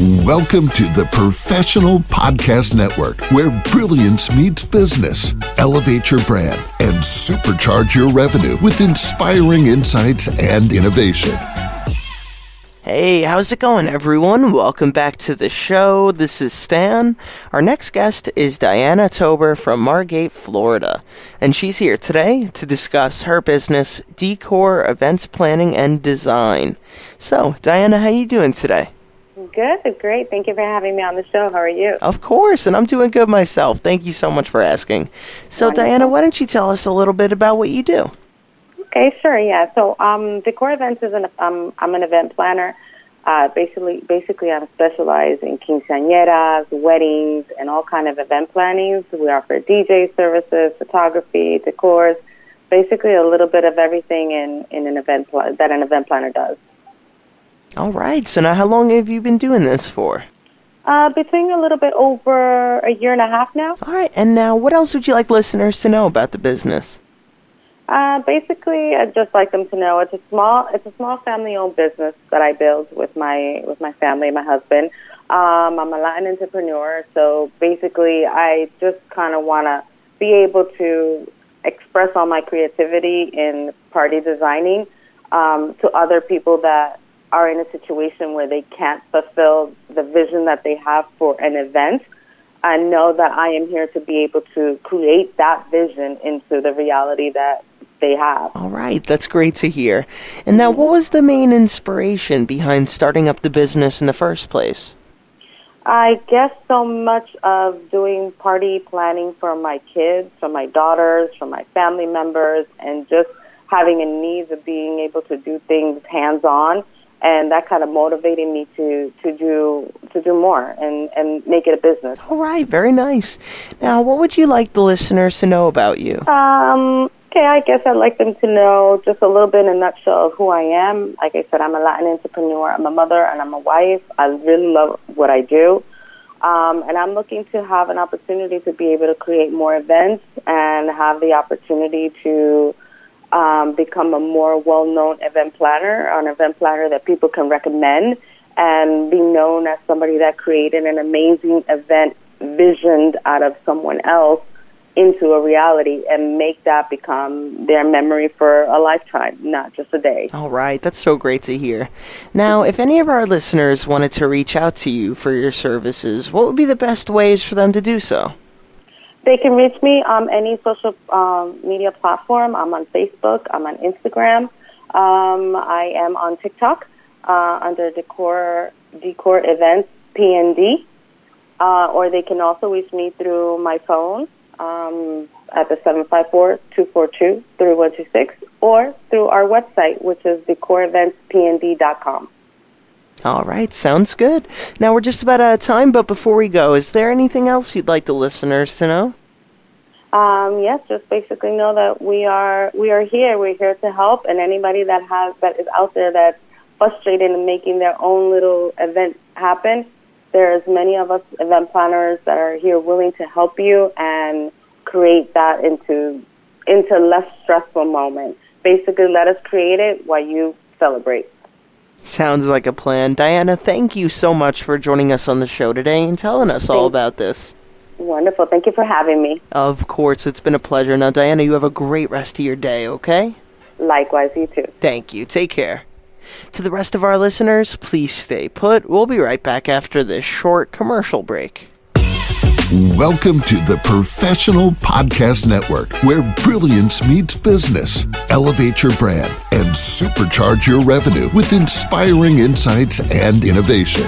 Welcome to the Professional Podcast Network, where brilliance meets business. Elevate your brand and supercharge your revenue with inspiring insights and innovation. Hey, how's it going, everyone? Welcome back to the show. This is Stan. Our next guest is Diana Tober from Margate, Florida, and she's here today to discuss her business, Decor Events Planning and Design. So, Diana, how are you doing today? Good, great. Thank you for having me on the show. How are you? Of course, and I'm doing good myself. Thank you so much for asking. So, Wonderful. Diana, why don't you tell us a little bit about what you do? Okay, sure. Yeah. So, um, Decor Events is an um, I'm an event planner. Uh, basically, basically, I'm specialized in quinceañeras, weddings, and all kind of event plannings. We offer DJ services, photography, decors, basically a little bit of everything in in an event pla- that an event planner does. All right. So now, how long have you been doing this for? Uh, between a little bit over a year and a half now. All right. And now, what else would you like listeners to know about the business? Uh, basically, I'd just like them to know it's a small it's a small family owned business that I build with my with my family and my husband. Um, I'm a Latin entrepreneur, so basically, I just kind of want to be able to express all my creativity in party designing um, to other people that are in a situation where they can't fulfill the vision that they have for an event and know that I am here to be able to create that vision into the reality that they have. All right, that's great to hear. And now, what was the main inspiration behind starting up the business in the first place? I guess so much of doing party planning for my kids, for my daughters, for my family members, and just having a need of being able to do things hands on. And that kind of motivated me to, to do to do more and, and make it a business. All right, very nice. Now, what would you like the listeners to know about you? Um, okay, I guess I'd like them to know just a little bit in a nutshell of who I am. Like I said, I'm a Latin entrepreneur. I'm a mother and I'm a wife. I really love what I do. Um, and I'm looking to have an opportunity to be able to create more events and have the opportunity to um, become a more well-known event planner, an event planner that people can recommend, and be known as somebody that created an amazing event visioned out of someone else into a reality and make that become their memory for a lifetime, not just a day. All right, that's so great to hear. Now, if any of our listeners wanted to reach out to you for your services, what would be the best ways for them to do so? They can reach me on any social um, media platform. I'm on Facebook. I'm on Instagram. Um, I am on TikTok uh, under Decor Decor Events PND. Uh, or they can also reach me through my phone um, at the 754-242-3126 or through our website, which is decoreventspnd.com. All right, sounds good. Now we're just about out of time, but before we go, is there anything else you'd like the listeners to know? Um, yes, just basically know that we are we are here. We're here to help, and anybody that has that is out there that's frustrated in making their own little event happen, there's many of us event planners that are here willing to help you and create that into into less stressful moments. Basically, let us create it while you celebrate. Sounds like a plan. Diana, thank you so much for joining us on the show today and telling us all about this. Wonderful. Thank you for having me. Of course, it's been a pleasure. Now, Diana, you have a great rest of your day, okay? Likewise, you too. Thank you. Take care. To the rest of our listeners, please stay put. We'll be right back after this short commercial break. Welcome to the Professional Podcast Network, where brilliance meets business. Elevate your brand and supercharge your revenue with inspiring insights and innovation.